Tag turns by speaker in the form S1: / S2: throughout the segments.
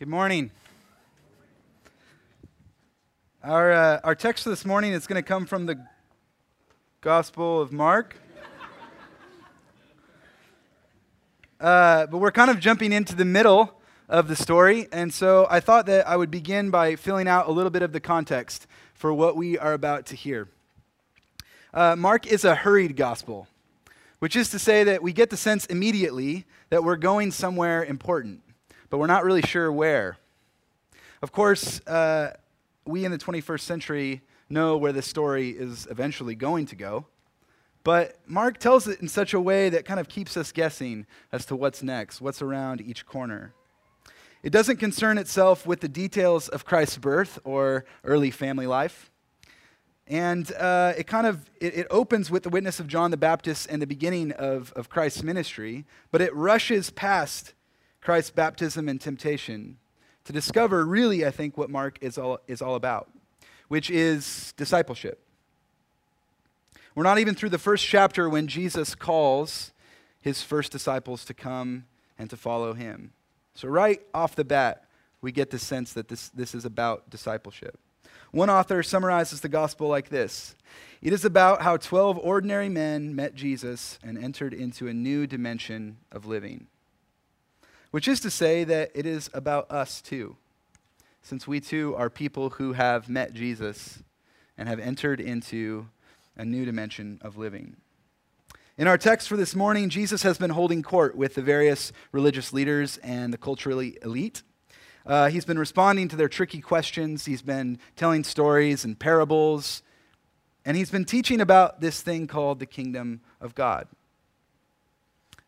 S1: Good morning. Our, uh, our text this morning is going to come from the Gospel of Mark. Uh, but we're kind of jumping into the middle of the story, and so I thought that I would begin by filling out a little bit of the context for what we are about to hear. Uh, Mark is a hurried gospel, which is to say that we get the sense immediately that we're going somewhere important but we're not really sure where. Of course, uh, we in the 21st century know where this story is eventually going to go, but Mark tells it in such a way that kind of keeps us guessing as to what's next, what's around each corner. It doesn't concern itself with the details of Christ's birth or early family life. And uh, it kind of it, it, opens with the witness of John the Baptist and the beginning of, of Christ's ministry, but it rushes past Christ's baptism and temptation to discover really, I think, what Mark is all, is all about, which is discipleship. We're not even through the first chapter when Jesus calls his first disciples to come and to follow him. So, right off the bat, we get the sense that this, this is about discipleship. One author summarizes the gospel like this It is about how 12 ordinary men met Jesus and entered into a new dimension of living which is to say that it is about us too, since we too are people who have met Jesus and have entered into a new dimension of living. In our text for this morning, Jesus has been holding court with the various religious leaders and the culturally elite. Uh, he's been responding to their tricky questions. He's been telling stories and parables. And he's been teaching about this thing called the kingdom of God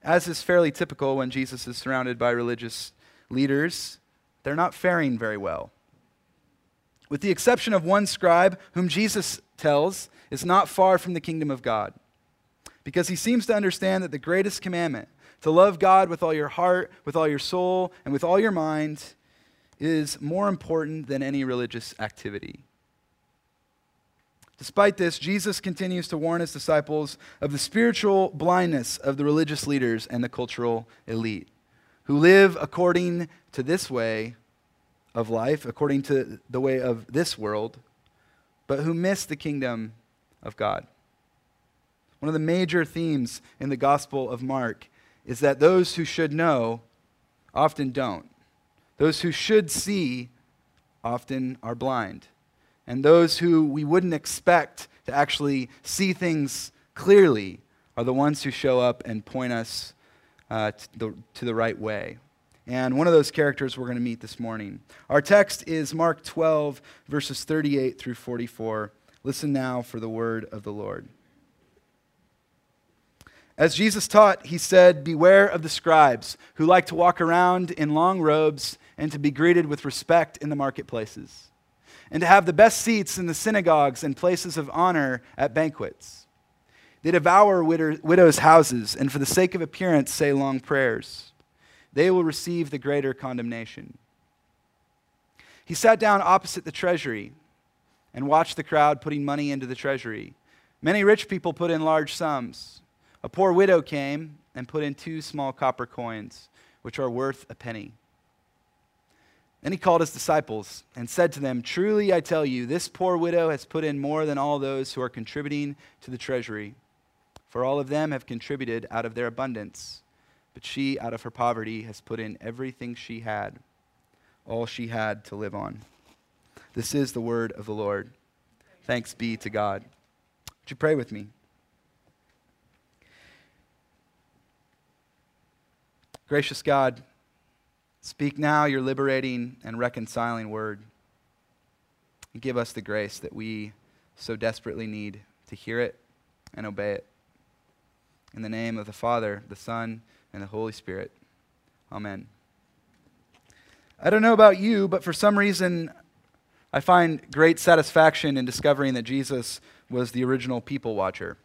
S1: as is fairly typical when Jesus is surrounded by religious leaders, they're not faring very well. With the exception of one scribe, whom Jesus tells is not far from the kingdom of God, because he seems to understand that the greatest commandment, to love God with all your heart, with all your soul, and with all your mind, is more important than any religious activity. Despite this, Jesus continues to warn his disciples of the spiritual blindness of the religious leaders and the cultural elite who live according to this way of life, according to the way of this world, but who miss the kingdom of God. One of the major themes in the Gospel of Mark is that those who should know often don't. Those who should see often are blind. And those who we wouldn't expect to actually see things clearly are the ones who show up and point us uh, to, the, to the right way. And one of those characters we're going to meet this morning. Our text is Mark 12, verses 38 through 44. Listen now for the word of the Lord. As Jesus taught, he said, Beware of the scribes who like to walk around in long robes and to be greeted with respect in the marketplaces and to have the best seats in the synagogues and places of honor at banquets. They devour widows' houses, and for the sake of appearance say long prayers. They will receive the greater condemnation. He sat down opposite the treasury and watched the crowd putting money into the treasury. Many rich people put in large sums. A poor widow came and put in two small copper coins, which are worth a penny. Then he called his disciples and said to them, Truly I tell you, this poor widow has put in more than all those who are contributing to the treasury. For all of them have contributed out of their abundance, but she, out of her poverty, has put in everything she had, all she had to live on. This is the word of the Lord. Thanks be to God. Would you pray with me? Gracious God, Speak now your liberating and reconciling word. Give us the grace that we so desperately need to hear it and obey it. In the name of the Father, the Son, and the Holy Spirit. Amen. I don't know about you, but for some reason, I find great satisfaction in discovering that Jesus was the original people watcher.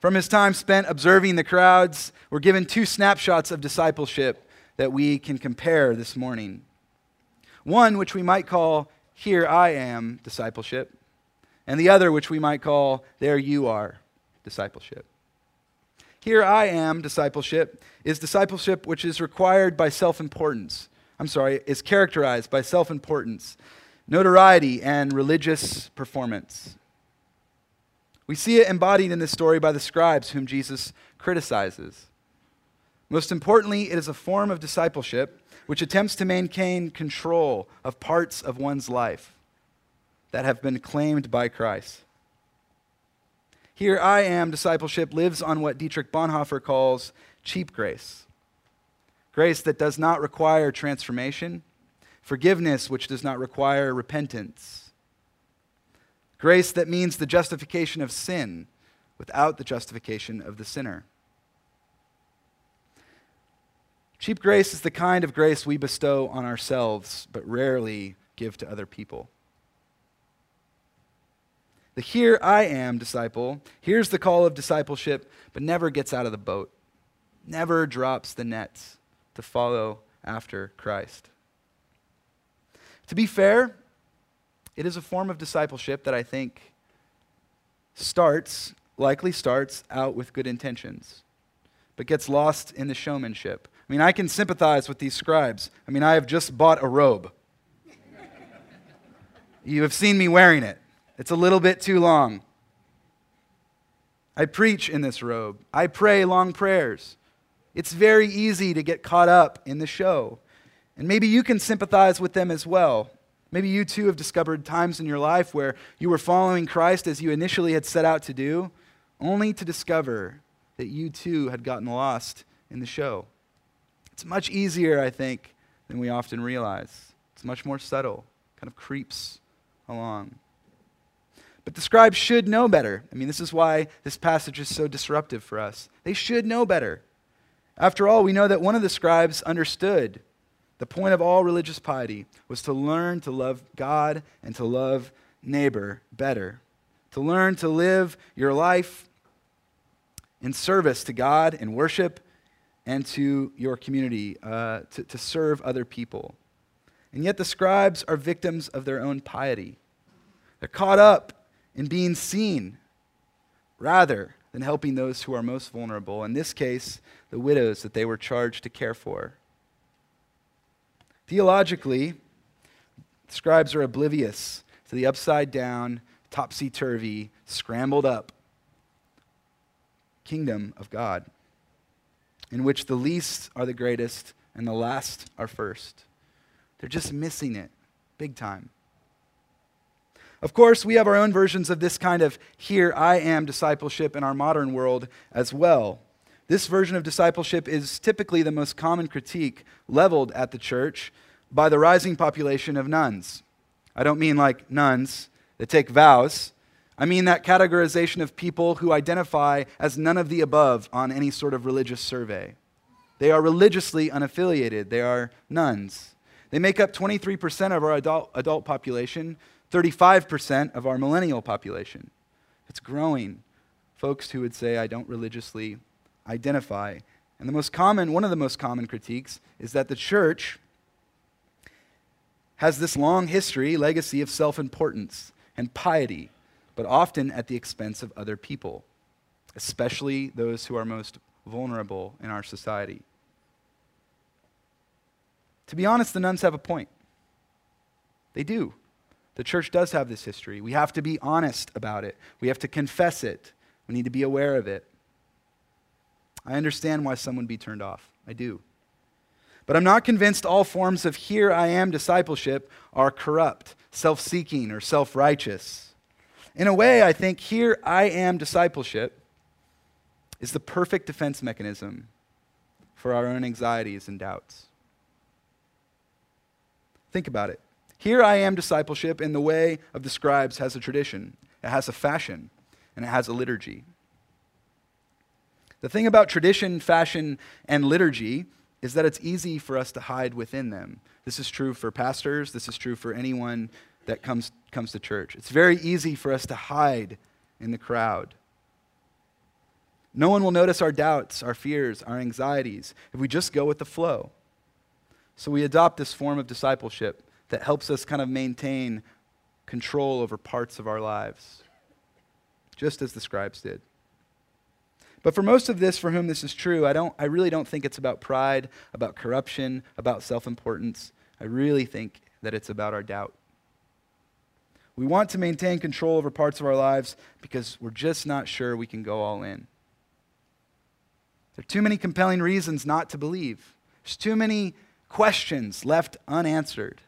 S1: From his time spent observing the crowds, we're given two snapshots of discipleship that we can compare this morning. One, which we might call Here I Am discipleship, and the other, which we might call There You Are discipleship. Here I Am discipleship is discipleship which is required by self importance I'm sorry, is characterized by self importance, notoriety, and religious performance. We see it embodied in this story by the scribes whom Jesus criticizes. Most importantly, it is a form of discipleship which attempts to maintain control of parts of one's life that have been claimed by Christ. Here, I am discipleship lives on what Dietrich Bonhoeffer calls cheap grace grace that does not require transformation, forgiveness which does not require repentance, grace that means the justification of sin without the justification of the sinner. Cheap grace is the kind of grace we bestow on ourselves, but rarely give to other people. The here I am disciple hears the call of discipleship, but never gets out of the boat, never drops the nets to follow after Christ. To be fair, it is a form of discipleship that I think starts, likely starts out with good intentions, but gets lost in the showmanship. I mean, I can sympathize with these scribes. I mean, I have just bought a robe. you have seen me wearing it. It's a little bit too long. I preach in this robe. I pray long prayers. It's very easy to get caught up in the show. And maybe you can sympathize with them as well. Maybe you too have discovered times in your life where you were following Christ as you initially had set out to do, only to discover that you too had gotten lost in the show. It's much easier, I think, than we often realize. It's much more subtle, kind of creeps along. But the scribes should know better. I mean, this is why this passage is so disruptive for us. They should know better. After all, we know that one of the scribes understood the point of all religious piety was to learn to love God and to love neighbor better, to learn to live your life in service to God in worship and to your community, uh, to, to serve other people. And yet the scribes are victims of their own piety. They're caught up in being seen rather than helping those who are most vulnerable, in this case, the widows that they were charged to care for. Theologically, scribes are oblivious to the upside down, topsy turvy, scrambled up kingdom of God, in which the least are the greatest and the last are first. They're just missing it big time. Of course, we have our own versions of this kind of here I am discipleship in our modern world as well. This version of discipleship is typically the most common critique leveled at the church by the rising population of nones. I don't mean like nuns that take vows. I mean that categorization of people who identify as none of the above on any sort of religious survey. They are religiously unaffiliated, they are nones. They make up 23% of our adult, adult population, 35% of our millennial population. It's growing. Folks who would say, I don't religiously identify. And the most common, one of the most common critiques is that the church has this long history, legacy of self importance and piety, but often at the expense of other people, especially those who are most vulnerable in our society. To be honest, the nones have a point. They do. The church does have this history. We have to be honest about it, we have to confess it, we need to be aware of it. I understand why some would be turned off. I do. But I'm not convinced all forms of here I am discipleship are corrupt, self seeking, or self righteous. In a way, I think here I am discipleship is the perfect defense mechanism for our own anxieties and doubts. Think about it. Here I am discipleship in the way of the scribes has a tradition, it has a fashion, and it has a liturgy. The thing about tradition, fashion, and liturgy is that it's easy for us to hide within them. This is true for pastors, this is true for anyone that comes, comes to church. It's very easy for us to hide in the crowd. No one will notice our doubts, our fears, our anxieties if we just go with the flow. So we adopt this form of discipleship that helps us kind of maintain control over parts of our lives, just as the scribes did. But for most of this, for whom this is true, I, don't, I really don't think it's about pride, about corruption, about self importance. I really think that it's about our doubt. We want to maintain control over parts of our lives because we're just not sure we can go all in. There are too many compelling reasons not to believe. There's too many questions left unanswered.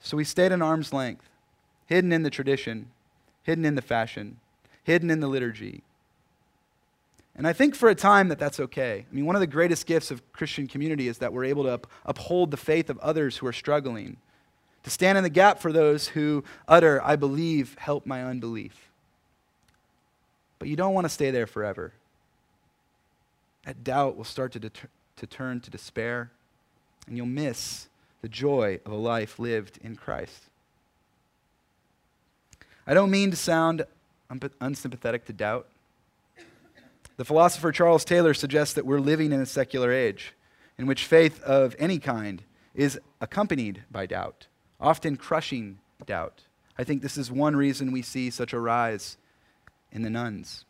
S1: So we stayed at arm's length, hidden in the tradition, hidden in the fashion, hidden in the liturgy. And I think for a time that that's okay. I mean, one of the greatest gifts of Christian community is that we're able to up, uphold the faith of others who are struggling, to stand in the gap for those who utter, I believe, help my unbelief. But you don't want to stay there forever. That doubt will start to, to turn to despair, and you'll miss the joy of a life lived in Christ. I don't mean to sound unsympathetic to doubt. The philosopher Charles Taylor suggests that we're living in a secular age in which faith of any kind is accompanied by doubt, often crushing doubt. I think this is one reason we see such a rise in the nones.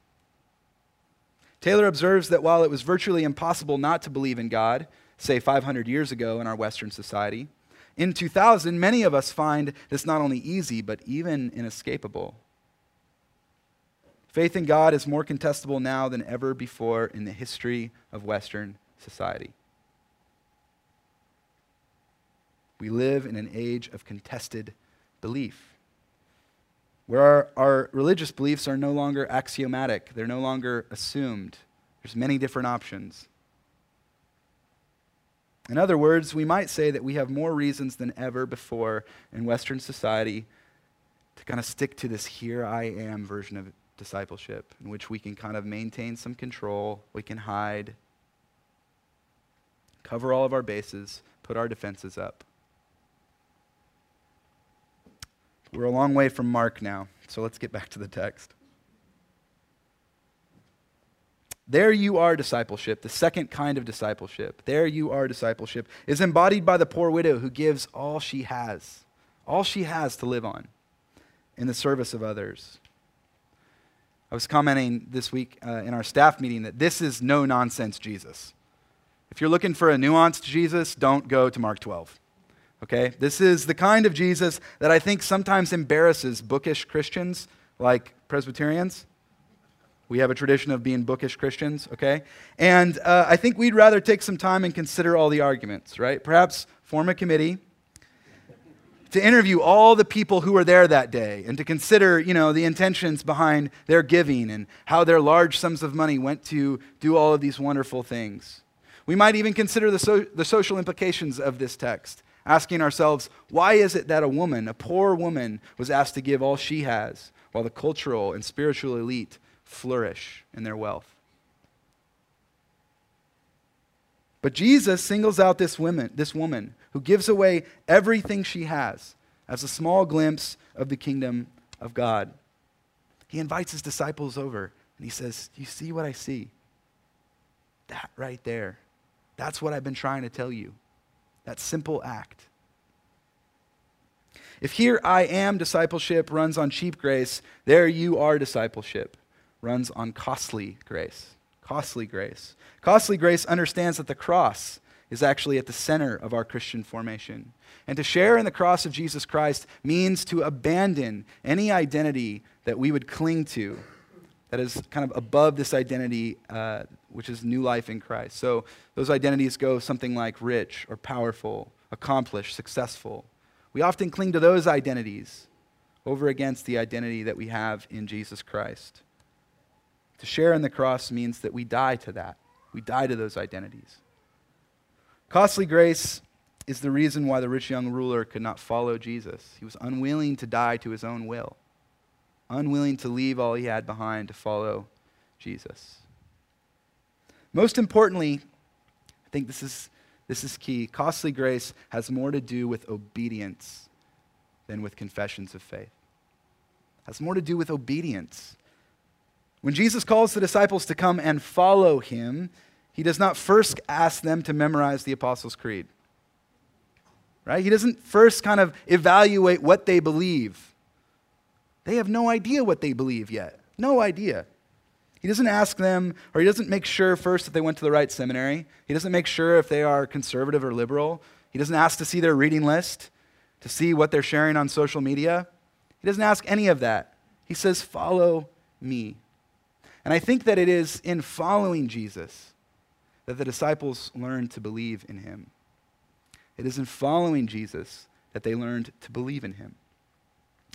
S1: Taylor observes that while it was virtually impossible not to believe in God, say 500 years ago in our Western society, in 2000, many of us find this not only easy, but even inescapable. Faith in God is more contestable now than ever before in the history of Western society. We live in an age of contested belief, where our, our, religious beliefs are no longer axiomatic, they're no longer assumed. There's many different options. In other words, we might say that we have more reasons than ever before in Western society to kind of stick to this here I am version of discipleship, in which we can kind of maintain some control, we can hide, cover all of our bases, put our defenses up. We're a long way from Mark now, so let's get back to the text. There you are discipleship, the second kind of discipleship. There you are discipleship is embodied by the poor widow who gives all she has, all she has to live on in the service of others. I was commenting this week uh, in our staff meeting that this is no nonsense Jesus. If you're looking for a nuanced Jesus, don't go to Mark 12. Okay? This is the kind of Jesus that I think sometimes embarrasses bookish Christians like Presbyterians. We have a tradition of being bookish Christians, okay? And uh, I think we'd rather take some time and consider all the arguments, right? Perhaps form a committee to interview all the people who were there that day and to consider, you know, the intentions behind their giving and how their large sums of money went to do all of these wonderful things. We might even consider the, so, the social implications of this text, asking ourselves, why is it that a woman, a poor woman, was asked to give all she has, while the cultural and spiritual elite flourish in their wealth? But Jesus singles out this woman, this woman who gives away everything she has as a small glimpse of the kingdom of God. He invites his disciples over and he says, You see what I see? That right there. That's what I've been trying to tell you. That simple act. If here I am discipleship runs on cheap grace, there you are discipleship runs on costly grace costly grace. Costly grace understands that the cross is actually at the center of our Christian formation. And to share in the cross of Jesus Christ means to abandon any identity that we would cling to that is kind of above this identity, uh, which is new life in Christ. So those identities go something like rich or powerful, accomplished, successful. We often cling to those identities over against the identity that we have in Jesus Christ. To share in the cross means that we die to that. We die to those identities. Costly grace is the reason why the rich young ruler could not follow Jesus. He was unwilling to die to his own will, unwilling to leave all he had behind to follow Jesus. Most importantly, I think this is, this is key. Costly grace has more to do with obedience than with confessions of faith. It has more to do with obedience. When Jesus calls the disciples to come and follow him, he does not first ask them to memorize the Apostles' Creed. Right? He doesn't first kind of evaluate what they believe. They have no idea what they believe yet. No idea. He doesn't ask them, or he doesn't make sure first that they went to the right seminary. He doesn't make sure if they are conservative or liberal. He doesn't ask to see their reading list, to see what they're sharing on social media. He doesn't ask any of that. He says, Follow me. And I think that it is in following Jesus that the disciples learned to believe in him. It is in following Jesus that they learned to believe in him.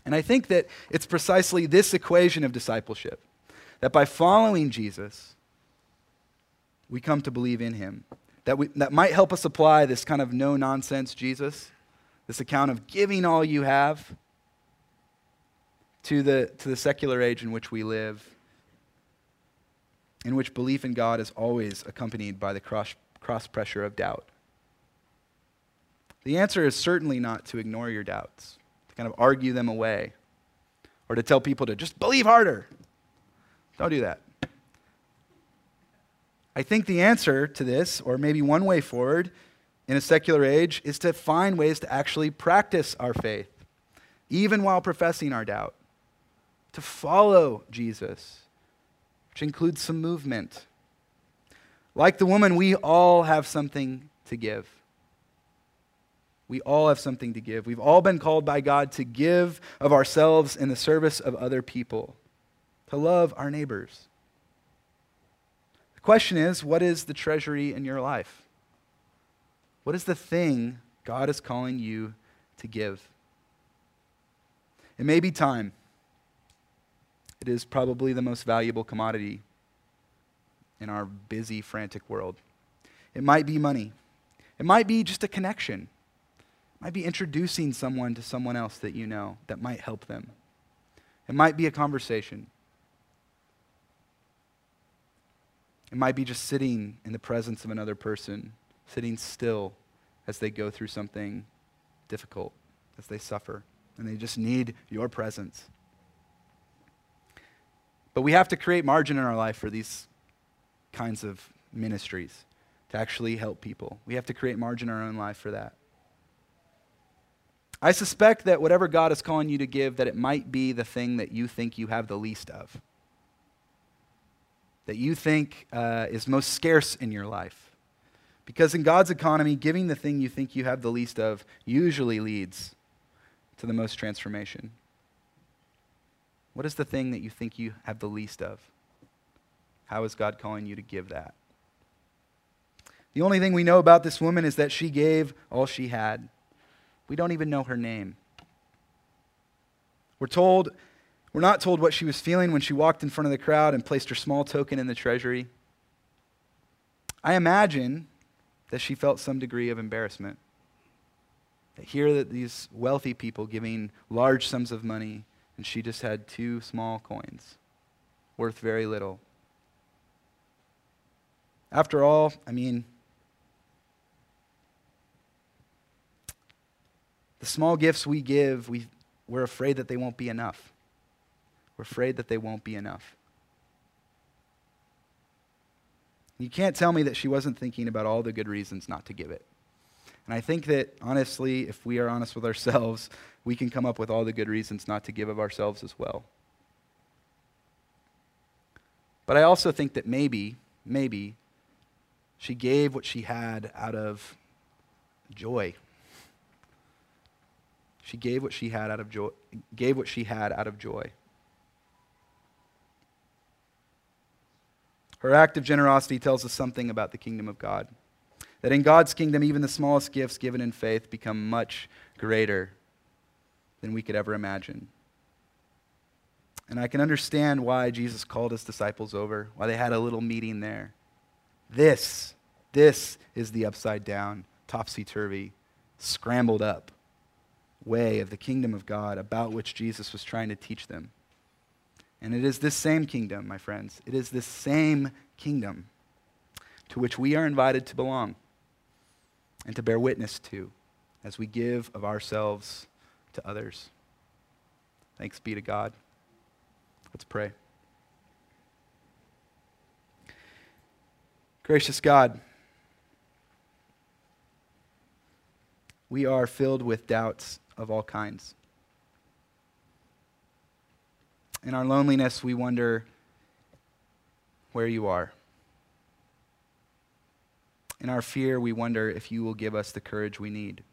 S1: And I think that it's precisely this equation of discipleship that by following Jesus, we come to believe in him. That, we, that might help us apply this kind of no nonsense Jesus, this account of giving all you have to the, to the secular age in which we live, in which belief in God is always accompanied by the cross, cross pressure of doubt. The answer is certainly not to ignore your doubts, to kind of argue them away, or to tell people to just believe harder. Don't do that. I think the answer to this, or maybe one way forward in a secular age, is to find ways to actually practice our faith, even while professing our doubt, to follow Jesus, which includes some movement. Like the woman, we all have something to give. We all have something to give. We've all been called by God to give of ourselves in the service of other people, to love our neighbors. The question is what is the treasury in your life? What is the thing God is calling you to give? It may be time. It is probably the most valuable commodity in our busy, frantic world. It might be money. It might be just a connection It might be introducing someone to someone else that you know that might help them. It might be a conversation. It might be just sitting in the presence of another person, sitting still as they go through something difficult, as they suffer, and they just need your presence. But we have to create margin in our life for these kinds of ministries to actually help people. We have to create margin in our own life for that. I suspect that whatever God is calling you to give, that it might be the thing that you think you have the least of, that you think uh, is most scarce in your life. Because in God's economy, giving the thing you think you have the least of usually leads to the most transformation. What is the thing that you think you have the least of? How is God calling you to give that? The only thing we know about this woman is that she gave all she had. We don't even know her name. We're told, we're not told what she was feeling when she walked in front of the crowd and placed her small token in the treasury. I imagine that she felt some degree of embarrassment. That here that these wealthy people giving large sums of money and she just had two small coins worth very little. After all, I mean, The small gifts we give, we, we're afraid that they won't be enough. We're afraid that they won't be enough. You can't tell me that she wasn't thinking about all the good reasons not to give it. And I think that, honestly, if we are honest with ourselves, we can come up with all the good reasons not to give of ourselves as well. But I also think that maybe, maybe, she gave what she had out of joy. She gave what she had out of joy, gave what she had out of joy. Her act of generosity tells us something about the kingdom of God. That in God's kingdom, even the smallest gifts given in faith become much greater than we could ever imagine. And I can understand why Jesus called his disciples over, why they had a little meeting there. This, this is the upside down, topsy turvy, scrambled up way of the kingdom of God about which Jesus was trying to teach them. And it is this same kingdom, my friends. It is this same kingdom to which we are invited to belong and to bear witness to as we give of ourselves to others. Thanks be to God. Let's pray. Gracious God, we are filled with doubts of all kinds. In our loneliness, we wonder where you are. In our fear, we wonder if you will give us the courage we need.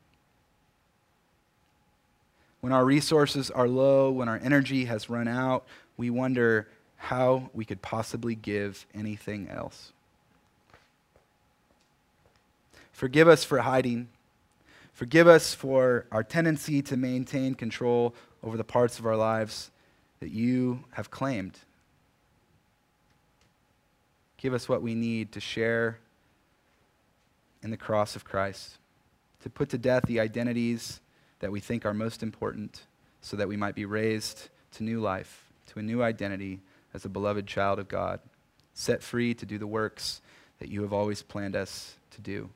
S1: When our resources are low, when our energy has run out, we wonder how we could possibly give anything else. Forgive us for hiding. Forgive us for our tendency to maintain control over the parts of our lives that you have claimed. Give us what we need to share in the cross of Christ, to put to death the identities that we think are most important so that we might be raised to new life, to a new identity as a beloved child of God, set free to do the works that you have always planned us to do.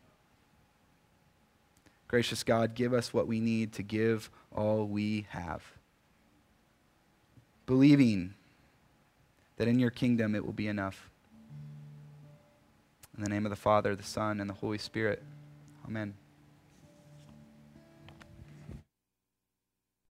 S1: Gracious God, give us what we need to give all we have. Believing that in your kingdom it will be enough. In the name of the Father, the Son, and the Holy Spirit. Amen.